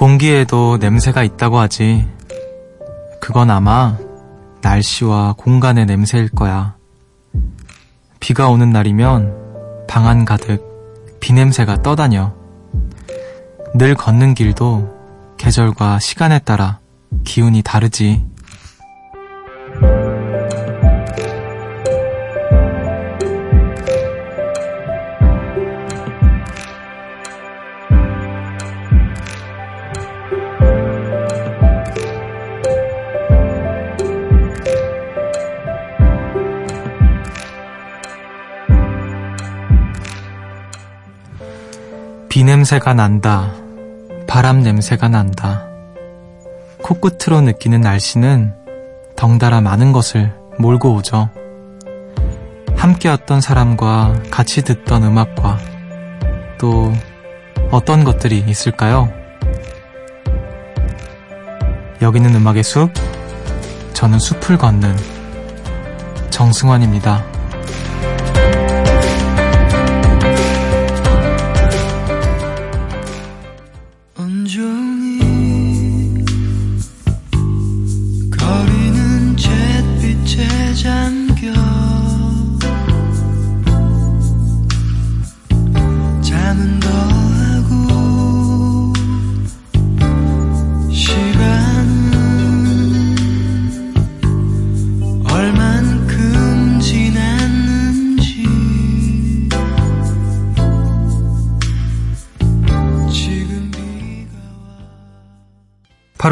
공기에도 냄새가 있다고 하지. 그건 아마 날씨와 공간의 냄새일 거야. 비가 오는 날이면 방 안 가득 비 냄새가 떠다녀. 늘 걷는 길도 계절과 시간에 따라 기운이 다르지. 냄새가 난다. 바람 냄새가 난다. 코끝으로 느끼는 날씨는 덩달아 많은 것을 몰고 오죠. 함께였던 사람과 같이 듣던 음악과 또 어떤 것들이 있을까요? 여기는 음악의 숲, 저는 숲을 걷는 정승환입니다.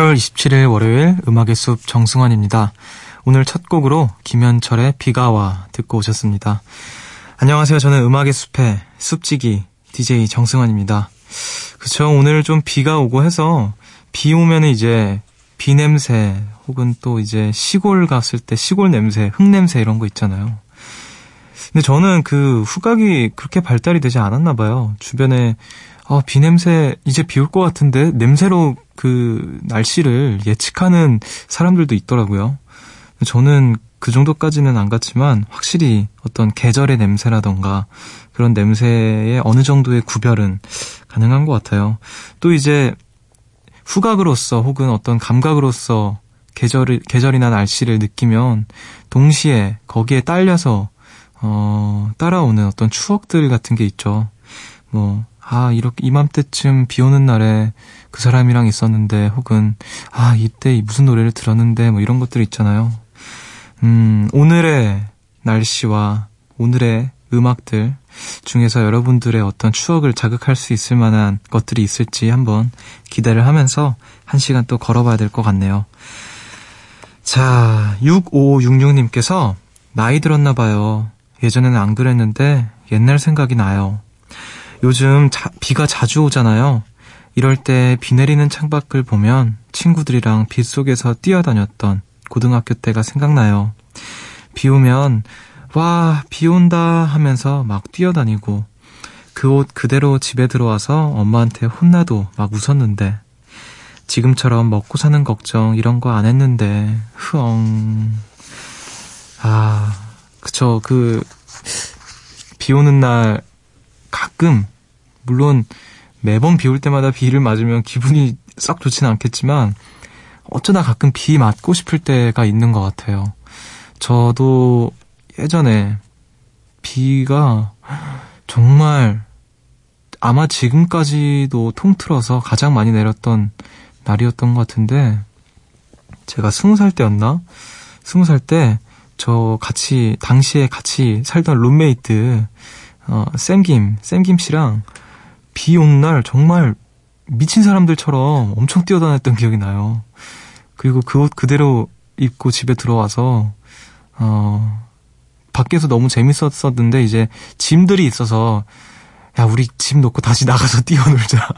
8월 27일 월요일 음악의 숲 정승환입니다. 오늘 첫 곡으로 김현철의 비가 와 듣고 오셨습니다. 안녕하세요. 저는 음악의 숲의 숲지기 DJ 정승환입니다. 그쵸. 오늘 좀 비가 오고 해서 비 오면 이제 비 냄새 혹은 또 이제 시골 갔을 때 시골 냄새, 흙 냄새 이런 거 있잖아요. 근데 저는 그 후각이 그렇게 발달이 되지 않았나 봐요. 주변에 어, 비 냄새 이제 비 올 것 같은데 냄새로 그 날씨를 예측하는 사람들도 있더라고요. 저는 그 정도까지는 안 갔지만 확실히 어떤 계절의 냄새라던가 그런 냄새의 어느 정도의 구별은 가능한 것 같아요. 또 이제 후각으로서 혹은 어떤 감각으로서 계절을, 계절이나 날씨를 느끼면 동시에 거기에 딸려서 어, 따라오는 어떤 추억들 같은 게 있죠. 뭐, 아, 이렇게 이맘때쯤 비 오는 날에 그 사람이랑 있었는데, 혹은, 아, 이때 무슨 노래를 들었는데, 뭐 이런 것들 있잖아요. 음, 오늘의 날씨와 오늘의 음악들 중에서 여러분들의 어떤 추억을 자극할 수 있을 만한 것들이 있을지 한번 기대를 하면서 한 시간 또 걸어봐야 될 것 같네요. 자, 6566님께서 나이 들었나 봐요. 예전에는 안 그랬는데 옛날 생각이 나요. 요즘 자, 비가 자주 오잖아요. 이럴 때 비 내리는 창밖을 보면 친구들이랑 빛 속에서 뛰어다녔던 고등학교 때가 생각나요. 비 오면 와, 비 온다 하면서 막 뛰어다니고 그 옷 그대로 집에 들어와서 엄마한테 혼나도 막 웃었는데 지금처럼 먹고 사는 걱정 이런 거 안 했는데 흐엉 아 그쵸 그 비 오는 날 가끔 물론 매번 비 올 때마다 비를 맞으면 기분이 썩 좋지는 않겠지만 어쩌다 가끔 비 맞고 싶을 때가 있는 것 같아요. 저도 예전에 비가 정말 아마 지금까지도 통틀어서 가장 많이 내렸던 날이었던 것 같은데 제가 스무 살 때였나? 스무 살 때 저 같이 당시에 같이 살던 룸메이트 어, 쌤김 쌤김 씨랑 비 온 날 정말 미친 사람들처럼 엄청 뛰어다녔던 기억이 나요. 그리고 그 옷 그대로 입고 집에 들어와서 어 밖에서 너무 재밌었었는데 이제 짐들이 있어서 야 우리 짐 놓고 다시 나가서 뛰어놀자.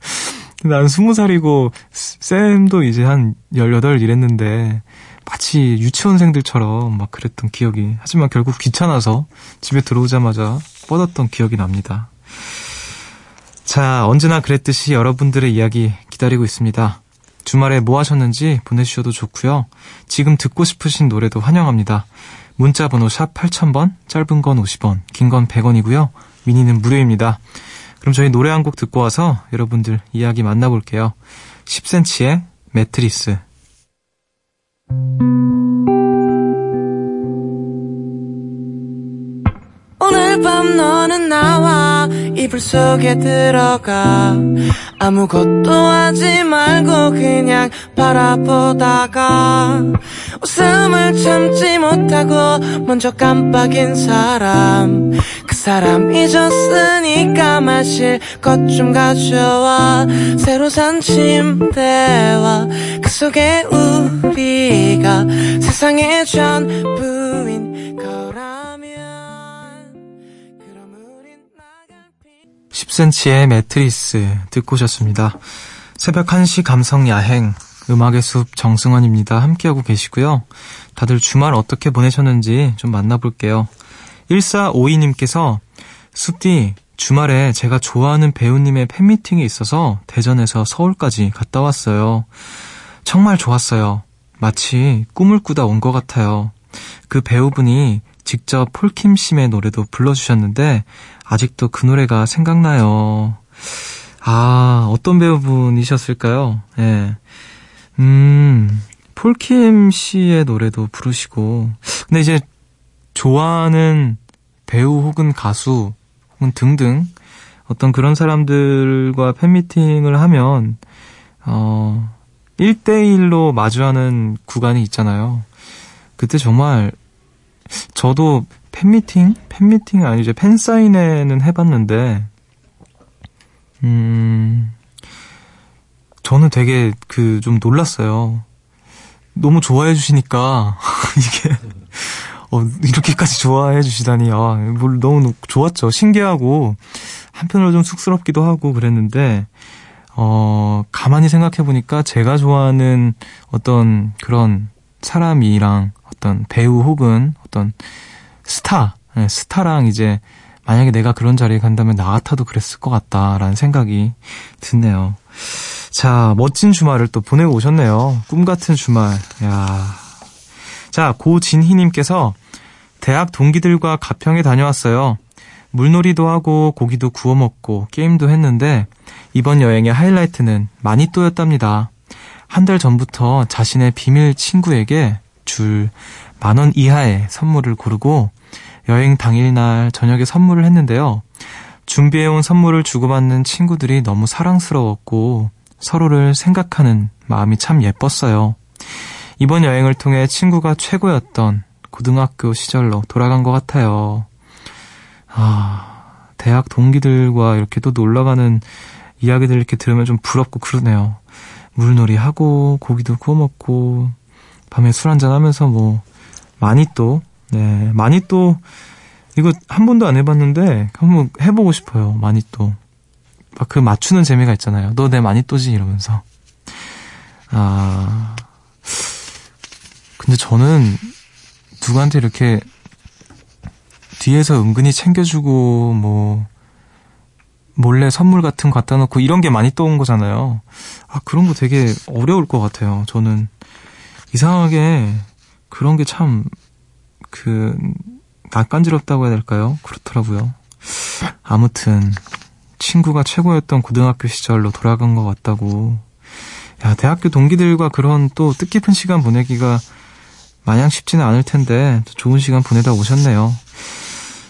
난 스무 살이고 쌤도 이제 한 열여덟 이랬는데 마치 유치원생들처럼 막 그랬던 기억이 하지만 결국 귀찮아서 집에 들어오자마자 뻗었던 기억이 납니다. 자 언제나 그랬듯이 여러분들의 이야기 기다리고 있습니다. 주말에 뭐 하셨는지 보내주셔도 좋고요. 지금 듣고 싶으신 노래도 환영합니다. 문자 번호 샵 8000번, 짧은 건 50원, 긴 건 100원이고요. 미니는 무료입니다. 그럼 저희 노래 한 곡 듣고 와서 여러분들 이야기 만나볼게요. 10cm의 매트리스. 오늘 밤 너는 나와 이불 속에 들어가. 아무것도 하지 말고 그냥 바라보다가. 웃음을 참지 못하고 먼저 깜빡인 사람. 그 사람 잊었으니까 마실 것 좀 가져와. 새로 산 침대와 그 속에 우리가 세상의 전부 10cm의 매트리스 듣고 오셨습니다. 새벽 1시 감성 야행 음악의 숲 정승원입니다. 함께하고 계시고요. 다들 주말 어떻게 보내셨는지 좀 만나볼게요. 1452님께서 숲디 주말에 제가 좋아하는 배우님의 팬미팅이 있어서 대전에서 서울까지 갔다 왔어요. 정말 좋았어요. 마치 꿈을 꾸다 온 것 같아요. 그 배우분이 직접 폴킴심의 노래도 불러주셨는데 아직도 그 노래가 생각나요. 아, 어떤 배우분이셨을까요? 예. 음, 폴킴 씨의 노래도 부르시고. 근데 이제 좋아하는 배우 혹은 가수 혹은 등등 어떤 그런 사람들과 팬미팅을 하면, 어, 1대1로 마주하는 구간이 있잖아요. 그때 정말 저도 팬미팅? 팬미팅이 아니죠. 팬사인회는 해봤는데, 음, 저는 되게 그 좀 놀랐어요. 너무 좋아해 주시니까, 이게, 어, 이렇게까지 좋아해 주시다니, 아, 뭘 너무 좋았죠. 신기하고, 한편으로 좀 쑥스럽기도 하고 그랬는데, 어, 가만히 생각해 보니까 제가 좋아하는 어떤 그런 사람이랑 어떤 배우 혹은 어떤 스타, 네, 스타랑 이제 만약에 내가 그런 자리에 간다면 나 같아도 그랬을 것 같다라는 생각이 드네요. 자, 멋진 주말을 또 보내고 오셨네요. 꿈 같은 주말. 야. 자, 고진희 님께서 대학 동기들과 가평에 다녀왔어요. 물놀이도 하고 고기도 구워 먹고 게임도 했는데 이번 여행의 하이라이트는 마니또였답니다. 한 달 전부터 자신의 비밀 친구에게 줄 만 원 이하의 선물을 고르고 여행 당일날 저녁에 선물을 했는데요. 준비해온 선물을 주고받는 친구들이 너무 사랑스러웠고 서로를 생각하는 마음이 참 예뻤어요. 이번 여행을 통해 친구가 최고였던 고등학교 시절로 돌아간 것 같아요. 아, 대학 동기들과 이렇게 또 놀러 가는 이야기들 이렇게 들으면 좀 부럽고 그러네요. 물놀이 하고, 고기도 구워 먹고, 밤에 술 한잔 하면서 뭐, 많이 또, 네, 많이 또, 이거 한 번도 안 해봤는데, 한번 해보고 싶어요. 많이 또. 막 그 맞추는 재미가 있잖아요. 너 내 많이 또지? 이러면서. 아, 근데 저는 누구한테 이렇게 뒤에서 은근히 챙겨주고, 뭐, 몰래 선물 같은 거 갖다 놓고 이런 게 많이 떠온 거잖아요. 아, 그런 거 되게 어려울 것 같아요. 저는 이상하게 그런 게 참, 그, 낯간지럽다고 해야 될까요? 그렇더라고요. 아무튼, 친구가 최고였던 고등학교 시절로 돌아간 것 같다고. 야, 대학교 동기들과 그런 또 뜻깊은 시간 보내기가 마냥 쉽지는 않을 텐데, 좋은 시간 보내다 오셨네요.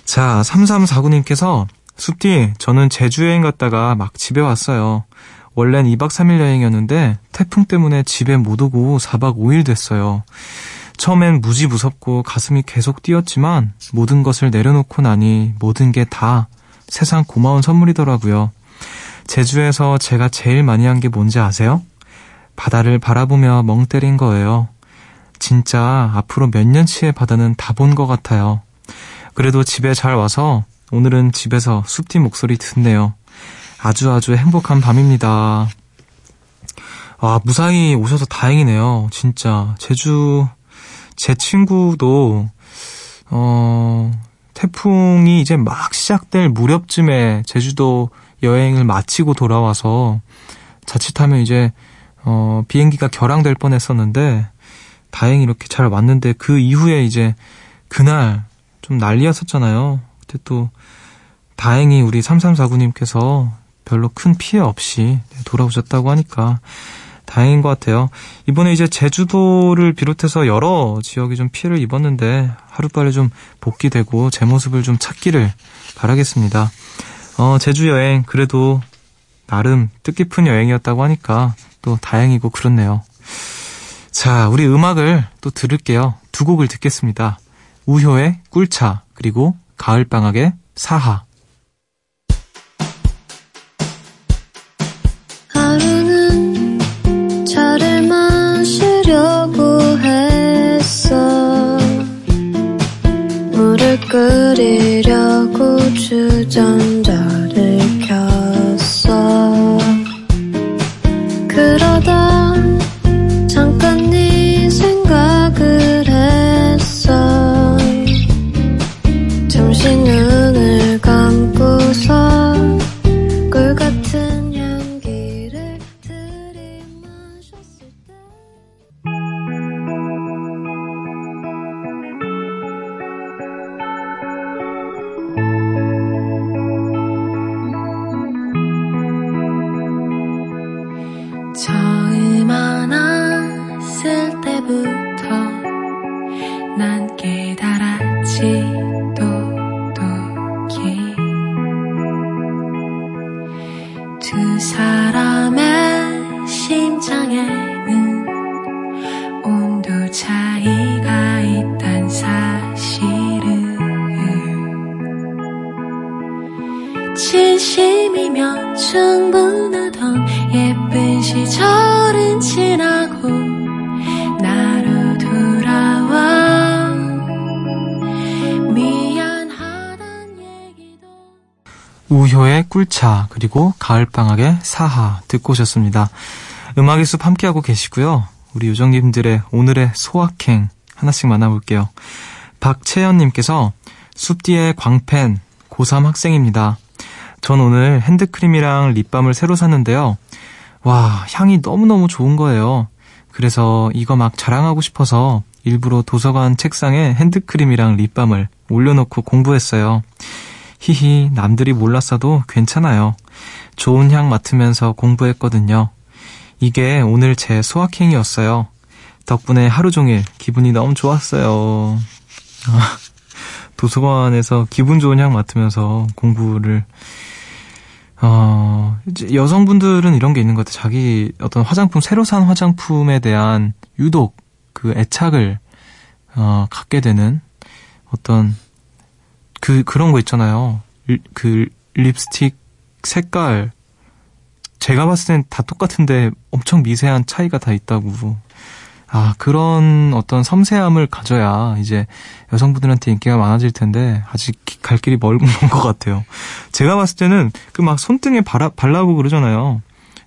자, 3349님께서 숲디, 저는 제주 여행 갔다가 막 집에 왔어요. 원래는 2박 3일 여행이었는데 태풍 때문에 집에 못 오고 4박 5일 됐어요. 처음엔 무지 무섭고 가슴이 계속 뛰었지만 모든 것을 내려놓고 나니 모든 게 다 세상 고마운 선물이더라고요. 제주에서 제가 제일 많이 한 게 뭔지 아세요? 바다를 바라보며 멍 때린 거예요. 진짜 앞으로 몇 년치의 바다는 다 본 것 같아요. 그래도 집에 잘 와서 오늘은 집에서 숲디 목소리 듣네요. 아주 아주 행복한 밤입니다. 아, 무사히 오셔서 다행이네요. 진짜. 제주, 제 친구도, 어, 태풍이 이제 막 시작될 무렵쯤에 제주도 여행을 마치고 돌아와서 자칫하면 이제, 어, 비행기가 결항될 뻔 했었는데, 다행히 이렇게 잘 왔는데, 그 이후에 이제, 그날 좀 난리였었잖아요. 그때 또 다행히 우리 3349님께서 별로 큰 피해 없이 돌아오셨다고 하니까 다행인 것 같아요. 이번에 이제 제주도를 비롯해서 여러 지역이 좀 피해를 입었는데 하루빨리 좀 복귀되고 제 모습을 좀 찾기를 바라겠습니다. 어, 제주 여행 그래도 나름 뜻깊은 여행이었다고 하니까 또 다행이고 그렇네요. 자, 우리 음악을 또 들을게요. 두 곡을 듣겠습니다. 우효의 꿀차 그리고 가을방학의 사하 끓이려고 주전 두 사람의 심장에는 온도 차이가 있단 사실을 진심이면 충분하던 예쁜 시절은 지나 꿀차 그리고 가을방학의 사하 듣고 오셨습니다. 음악의 숲 함께하고 계시고요. 우리 요정님들의 오늘의 소확행 하나씩 만나볼게요. 박채연님께서 숲 뒤에 광팬 고3 학생입니다. 전 오늘 핸드크림이랑 립밤을 새로 샀는데요. 와, 향이 너무너무 좋은 거예요. 그래서 이거 막 자랑하고 싶어서 일부러 도서관 책상에 핸드크림이랑 립밤을 올려놓고 공부했어요. 히히, 남들이 몰랐어도 괜찮아요. 좋은 향 맡으면서 공부했거든요. 이게 오늘 제 소확행이었어요. 덕분에 하루 종일 기분이 너무 좋았어요. 아, 도서관에서 기분 좋은 향 맡으면서 공부를 어, 여성분들은 이런 게 있는 것 같아요. 자기 어떤 화장품, 새로 산 화장품에 대한 유독 그 애착을, 어, 갖게 되는 어떤 그, 그런 거 있잖아요. 리- 그 립스틱 색깔. 제가 봤을 땐 다 똑같은데 엄청 미세한 차이가 다 있다고. 아, 그런 어떤 섬세함을 가져야 이제 여성분들한테 인기가 많아질 텐데 아직 기- 갈 길이 멀은 것 같아요. 제가 봤을 때는 그 막 손등에 발라, 발라고 그러잖아요.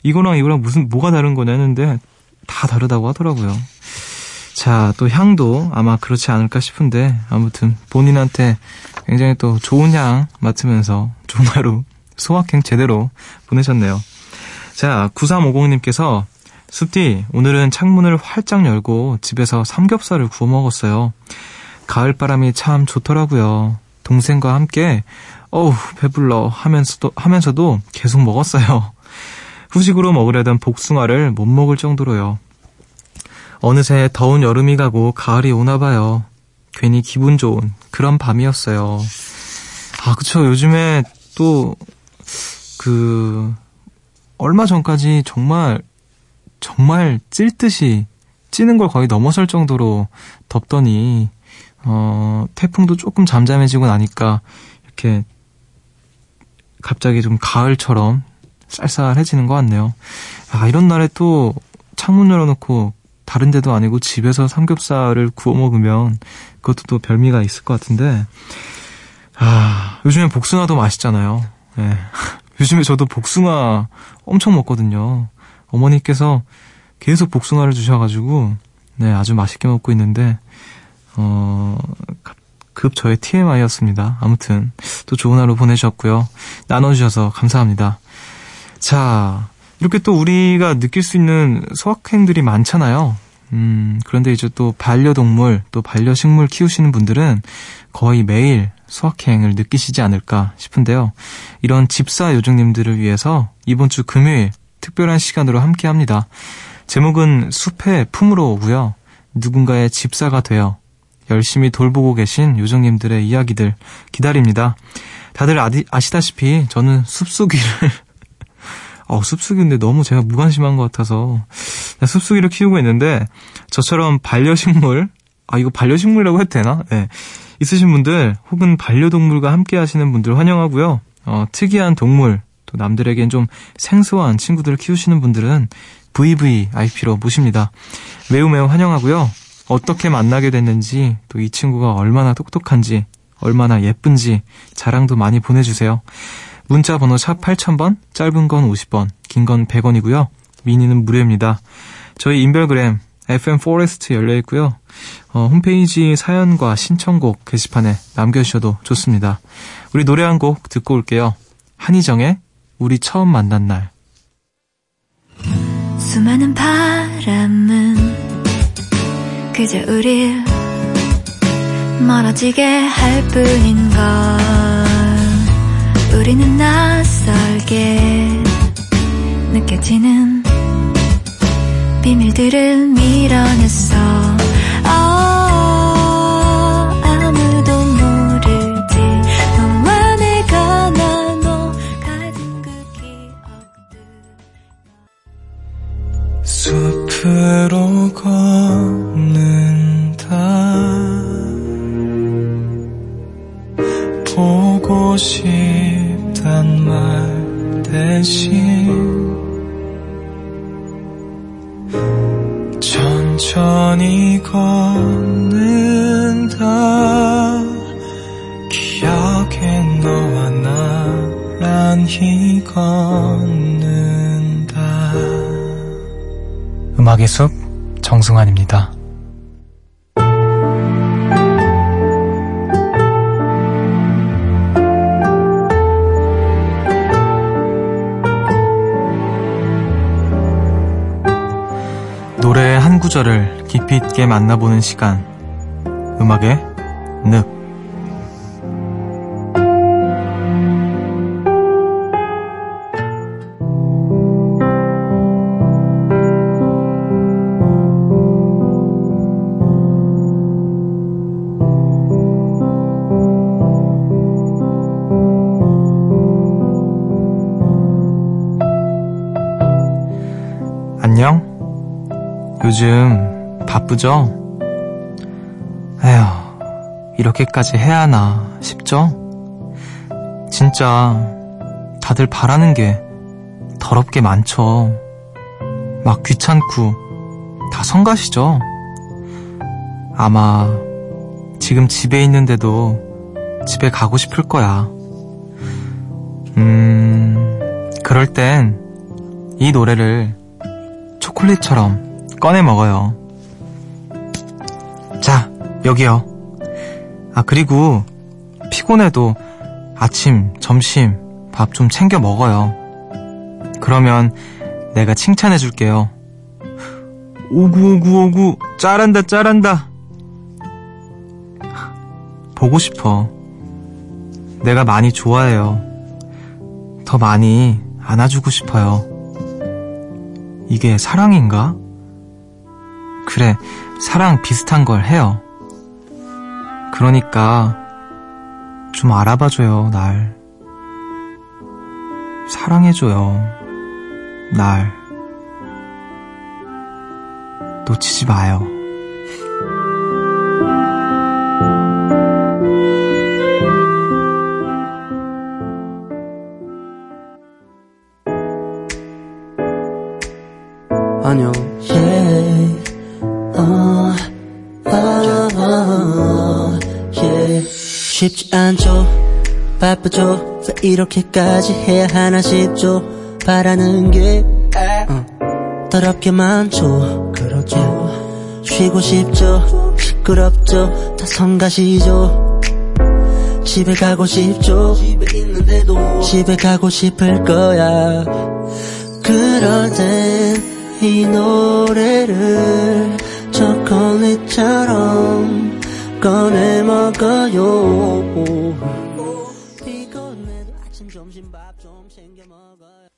이거랑 이거랑 무슨 뭐가 다른 거냐 했는데 다 다르다고 하더라고요. 자, 또 향도 아마 그렇지 않을까 싶은데 아무튼 본인한테 굉장히 또 좋은 향 맡으면서 좋은 하루 소확행 제대로 보내셨네요. 자, 9350님께서 숲디, 오늘은 창문을 활짝 열고 집에서 삼겹살을 구워 먹었어요. 가을 바람이 참 좋더라고요. 동생과 함께, 어우, 배불러 하면서도, 하면서도 계속 먹었어요. 후식으로 먹으려던 복숭아를 못 먹을 정도로요. 어느새 더운 여름이 가고 가을이 오나 봐요. 괜히 기분 좋은 그런 밤이었어요. 아, 그쵸. 요즘에 또, 그, 얼마 전까지 정말 정말 찔 듯이 찌는 걸 거의 넘어설 정도로 덥더니 어 태풍도 조금 잠잠해지고 나니까 이렇게 갑자기 좀 가을처럼 쌀쌀해지는 것 같네요. 아 이런 날에 또 창문 열어놓고 다른 데도 아니고 집에서 삼겹살을 구워 먹으면 그것도 또 별미가 있을 것 같은데 아 요즘에 복숭아도 맛있잖아요. 예. 요즘에 저도 복숭아 엄청 먹거든요. 어머니께서 계속 복숭아를 주셔가지고, 네, 아주 맛있게 먹고 있는데, 어, 급 저의 TMI였습니다. 아무튼, 또 좋은 하루 보내주셨고요. 나눠주셔서 감사합니다. 자, 이렇게 또 우리가 느낄 수 있는 소확행들이 많잖아요. 음, 그런데 이제 또 반려동물, 또 반려식물 키우시는 분들은 거의 매일 수학여행을 느끼시지 않을까 싶은데요. 이런 집사 요정님들을 위해서 이번 주 금요일 특별한 시간으로 함께 합니다. 제목은 숲의 품으로 오고요. 누군가의 집사가 되어 열심히 돌보고 계신 요정님들의 이야기들 기다립니다. 다들 아시다시피 저는 숲속이를 어, 숲속인데 너무 제가 무관심한 것 같아서 숲속이를 키우고 있는데 저처럼 반려식물 아 이거 반려식물이라고 해도 되나? 네. 있으신 분들 혹은 반려동물과 함께 하시는 분들 환영하고요. 어, 특이한 동물 또 남들에겐 좀 생소한 친구들을 키우시는 분들은 VVIP로 모십니다. 매우 매우 환영하고요. 어떻게 만나게 됐는지 또 이 친구가 얼마나 똑똑한지 얼마나 예쁜지 자랑도 많이 보내주세요. 문자 번호 샵 8000번 짧은 건 50원 긴건 100원이고요. 미니는 무료입니다. 저희 인별그램 FM forest 열려 있고요. 어, 홈페이지 사연과 신청곡 게시판에 남겨주셔도 좋습니다. 우리 노래 한 곡 듣고 올게요. 한희정의 우리 처음 만난 날. 수많은 바람은 그저 우릴 멀어지게 할 뿐인 걸 우리는 낯설게 느껴지는 비밀들을 밀어냈어 어, 나란히 걷는다 음악의 숲 정승환입니다. 노래의 한 구절을 깊이 있게 만나보는 시간. 음악의 늪. 요즘 바쁘죠? 에휴, 이렇게까지 해야 하나 싶죠? 진짜 다들 바라는 게 더럽게 많죠. 막 귀찮고 다 성가시죠? 아마 지금 집에 있는데도 집에 가고 싶을 거야. 음, 그럴 땐 이 노래를 초콜릿처럼 꺼내 먹어요. 자, 여기요. 아, 그리고 피곤해도 아침, 점심, 밥 좀 챙겨 먹어요. 그러면 내가 칭찬해 줄게요. 오구오구오구, 짜란다, 짜란다. 보고 싶어. 내가 많이 좋아해요. 더 많이 안아주고 싶어요. 이게 사랑인가? 그래, 사랑 비슷한 걸 해요. 그러니까, 좀 알아봐줘요, 날. 사랑해줘요, 날. 놓치지 마요. 안녕. 어, 어, 어, yeah. 쉽지 않죠. 바쁘죠. 왜 이렇게까지 해야 하나 싶죠. 바라는 게 어, 더럽게 많죠. 그렇죠. 쉬고 싶죠. 시끄럽죠. 다 성가시죠. 집에 가고 싶죠. 집에 있는데도 집에 가고 싶을 거야. 그럴 땐 이 노래를 초콜릿처럼 꺼내 먹어요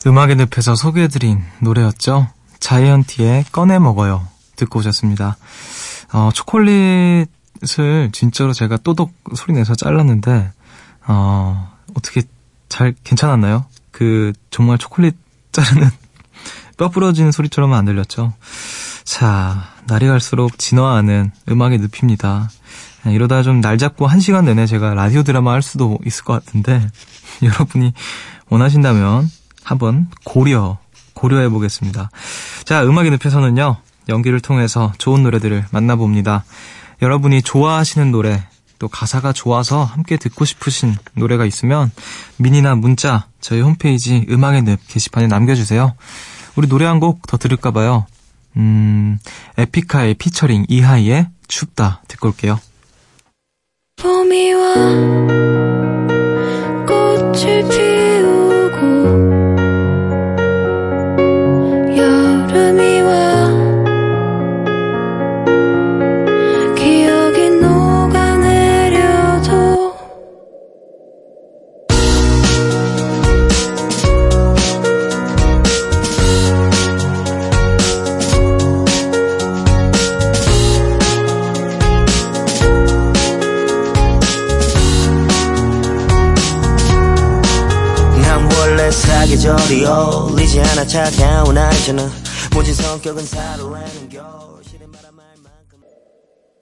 음악의 늪에서 소개해드린 노래였죠. 자이언티의 꺼내 먹어요. 듣고 오셨습니다. 어, 초콜릿을 진짜로 제가 또독 소리 내서 잘랐는데, 어, 어떻게 잘 괜찮았나요? 그, 정말 초콜릿 자르는 뼈 부러지는 소리처럼은 안 들렸죠. 자, 날이 갈수록 진화하는 음악의 늪입니다. 네, 이러다 좀 날 잡고 한 시간 내내 제가 라디오 드라마 할 수도 있을 것 같은데, 여러분이 원하신다면 한번 고려, 고려해 보겠습니다. 자, 음악의 늪에서는요, 연기를 통해서 좋은 노래들을 만나봅니다. 여러분이 좋아하시는 노래, 또 가사가 좋아서 함께 듣고 싶으신 노래가 있으면 미니나 문자 저희 홈페이지 음악의 늪 게시판에 남겨주세요. 우리 노래 한 곡 더 들을까봐요. 음, 에픽하의 피처링 이하이의 춥다 듣고 올게요. 봄이 와 꽃을 피 차가운 아이잖아 모진 성격은 사로라는 만큼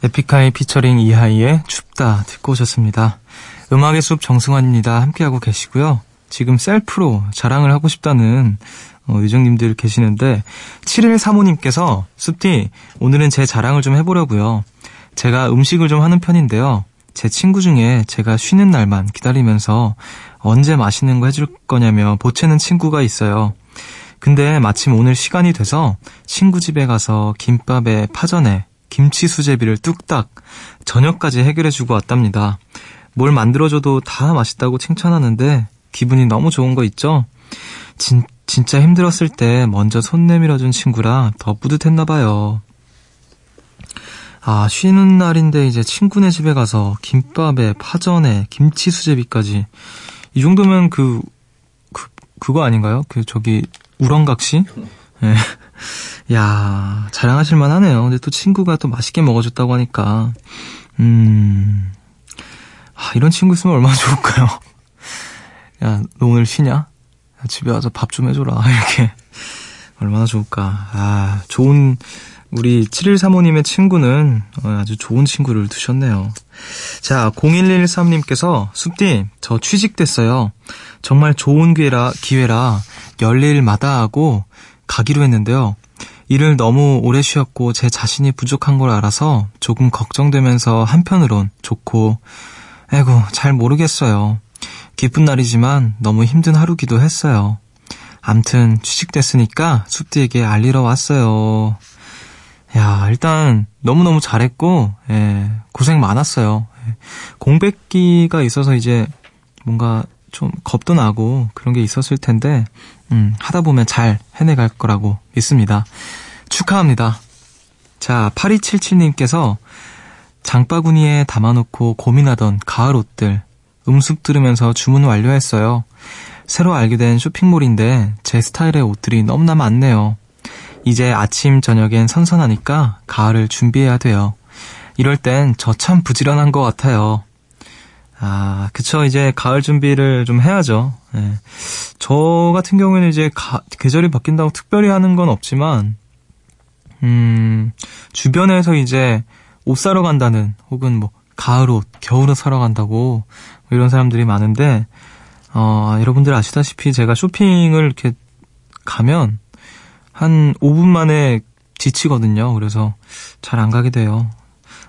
에픽하이 피처링 이하이의 춥다 듣고 오셨습니다. 음악의 숲 정승환입니다. 함께하고 계시고요. 지금 셀프로 자랑을 하고 싶다는 어, 요정님들 계시는데 7일 사모님께서 숲디 오늘은 제 자랑을 좀 해보려고요. 제가 음식을 좀 하는 편인데요. 제 친구 중에 제가 쉬는 날만 기다리면서 언제 맛있는 거 해줄 거냐며 보채는 친구가 있어요. 근데 마침 오늘 시간이 돼서 친구 집에 가서 김밥에 파전에 김치 수제비를 뚝딱 저녁까지 해결해주고 왔답니다. 뭘 만들어줘도 다 맛있다고 칭찬하는데 기분이 너무 좋은 거 있죠? 진, 진짜 힘들었을 때 먼저 손 내밀어준 친구라 더 뿌듯했나봐요. 아, 쉬는 날인데 이제 친구네 집에 가서 김밥에 파전에 김치 수제비까지 이 정도면 그, 그 그거 아닌가요? 그 저기 우렁각시? 예. 야, 자랑하실 만하네요. 근데 또 친구가 또 맛있게 먹어줬다고 하니까 음. 아, 이런 친구 있으면 얼마나 좋을까요? 야, 너 오늘 쉬냐? 야, 집에 와서 밥 좀 해줘라. 이렇게. 얼마나 좋을까. 아, 좋은, 우리 7135님의 친구는 어, 아주 좋은 친구를 두셨네요. 자, 0113님께서 숲디, 저 취직됐어요. 정말 좋은 기회라, 기회라 열일마다 하고 가기로 했는데요. 일을 너무 오래 쉬었고 제 자신이 부족한 걸 알아서 조금 걱정되면서 한편으론 좋고, 에고, 잘 모르겠어요. 기쁜 날이지만 너무 힘든 하루기도 했어요. 암튼 취직됐으니까 숲디에게 알리러 왔어요. 야, 일단 너무너무 잘했고 예, 고생 많았어요. 예, 공백기가 있어서 이제 뭔가 좀 겁도 나고 그런 게 있었을 텐데 음, 하다 보면 잘 해내갈 거라고 믿습니다. 축하합니다. 자, 8277님께서 장바구니에 담아놓고 고민하던 가을 옷들 음습 들으면서 주문 완료했어요. 새로 알게 된 쇼핑몰인데 제 스타일의 옷들이 너무나 많네요. 이제 아침 저녁엔 선선하니까 가을을 준비해야 돼요. 이럴 땐 저 참 부지런한 것 같아요. 아, 그쵸. 이제 가을 준비를 좀 해야죠. 예. 저 같은 경우에는 이제 가- 계절이 바뀐다고 특별히 하는 건 없지만, 음, 주변에서 이제 옷 사러 간다는 혹은 뭐 가을 옷, 겨울 옷 사러 간다고 뭐 이런 사람들이 많은데, 어, 여러분들 아시다시피 제가 쇼핑을 이렇게 가면 한 5분 만에 지치거든요. 그래서 잘 안 가게 돼요.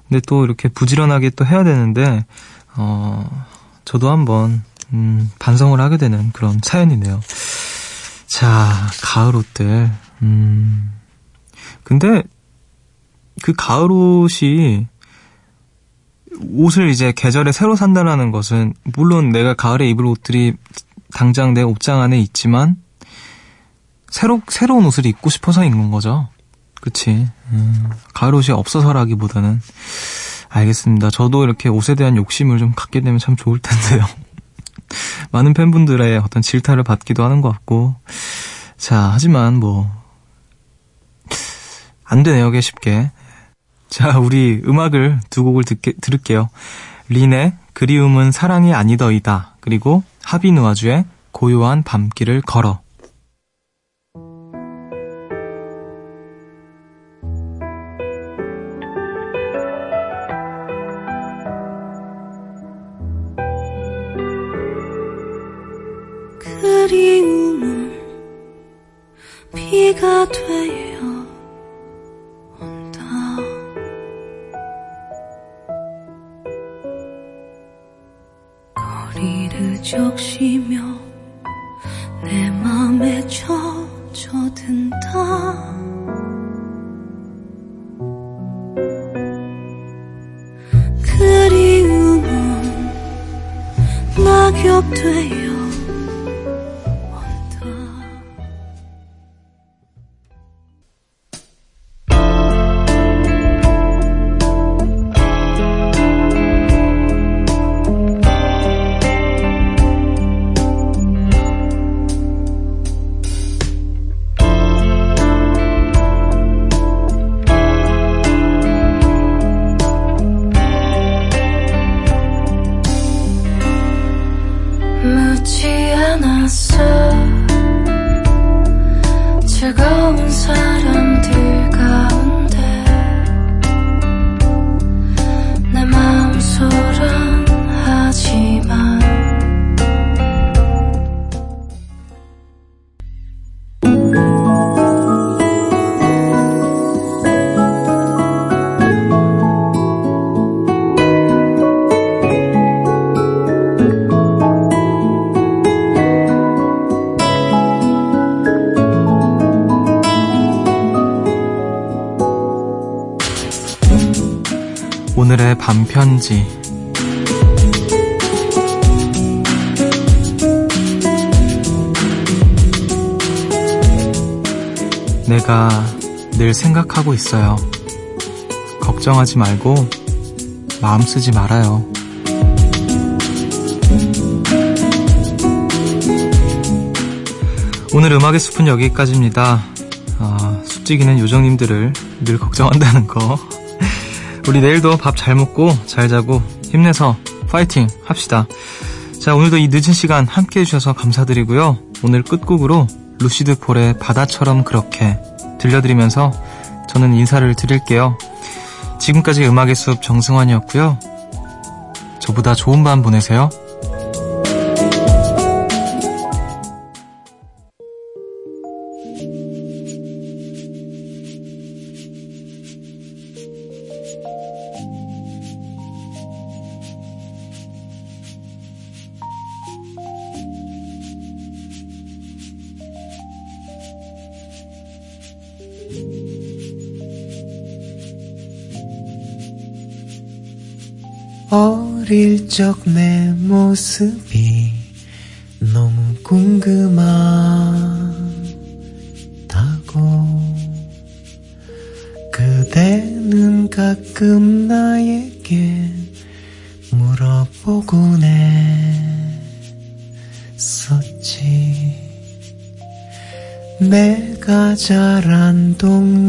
근데 또 이렇게 부지런하게 또 해야 되는데, 어, 저도 한번, 음, 반성을 하게 되는 그런 사연이네요. 자, 가을 옷들, 음, 근데 그 가을 옷이 옷을 이제 계절에 새로 산다라는 것은 물론 내가 가을에 입을 옷들이 당장 내 옷장 안에 있지만 새로 새로운 옷을 입고 싶어서 입는 거죠. 그치? 음, 가을 옷이 없어서라기보다는 알겠습니다. 저도 이렇게 옷에 대한 욕심을 좀 갖게 되면 참 좋을 텐데요. 많은 팬분들의 어떤 질타를 받기도 하는 것 같고. 자, 하지만 뭐, 안 되네요, 이게 쉽게. 자, 우리 음악을 두 곡을 듣게, 들을게요. 린의 그리움은 사랑이 아니더이다. 그리고 하비누아주의 고요한 밤길을 걸어. 오늘의 밤편지. 내가 늘 생각하고 있어요. 걱정하지 말고 마음 쓰지 말아요. 오늘 음악의 숲은 여기까지입니다. 아, 숲지기는 요정님들을 늘 걱정한다는 거. 우리 내일도 밥 잘 먹고 잘 자고 힘내서 파이팅 합시다. 자, 오늘도 이 늦은 시간 함께 해주셔서 감사드리고요. 오늘 끝곡으로 루시드 폴의 바다처럼 그렇게 들려드리면서 저는 인사를 드릴게요. 지금까지 음악의 숲 정승환이었고요. 저보다 좋은 밤 보내세요. 어릴 적 내 모습이 너무 궁금하다고. 그대는 가끔 나에게 물어보곤 했었지. 내가 자란 동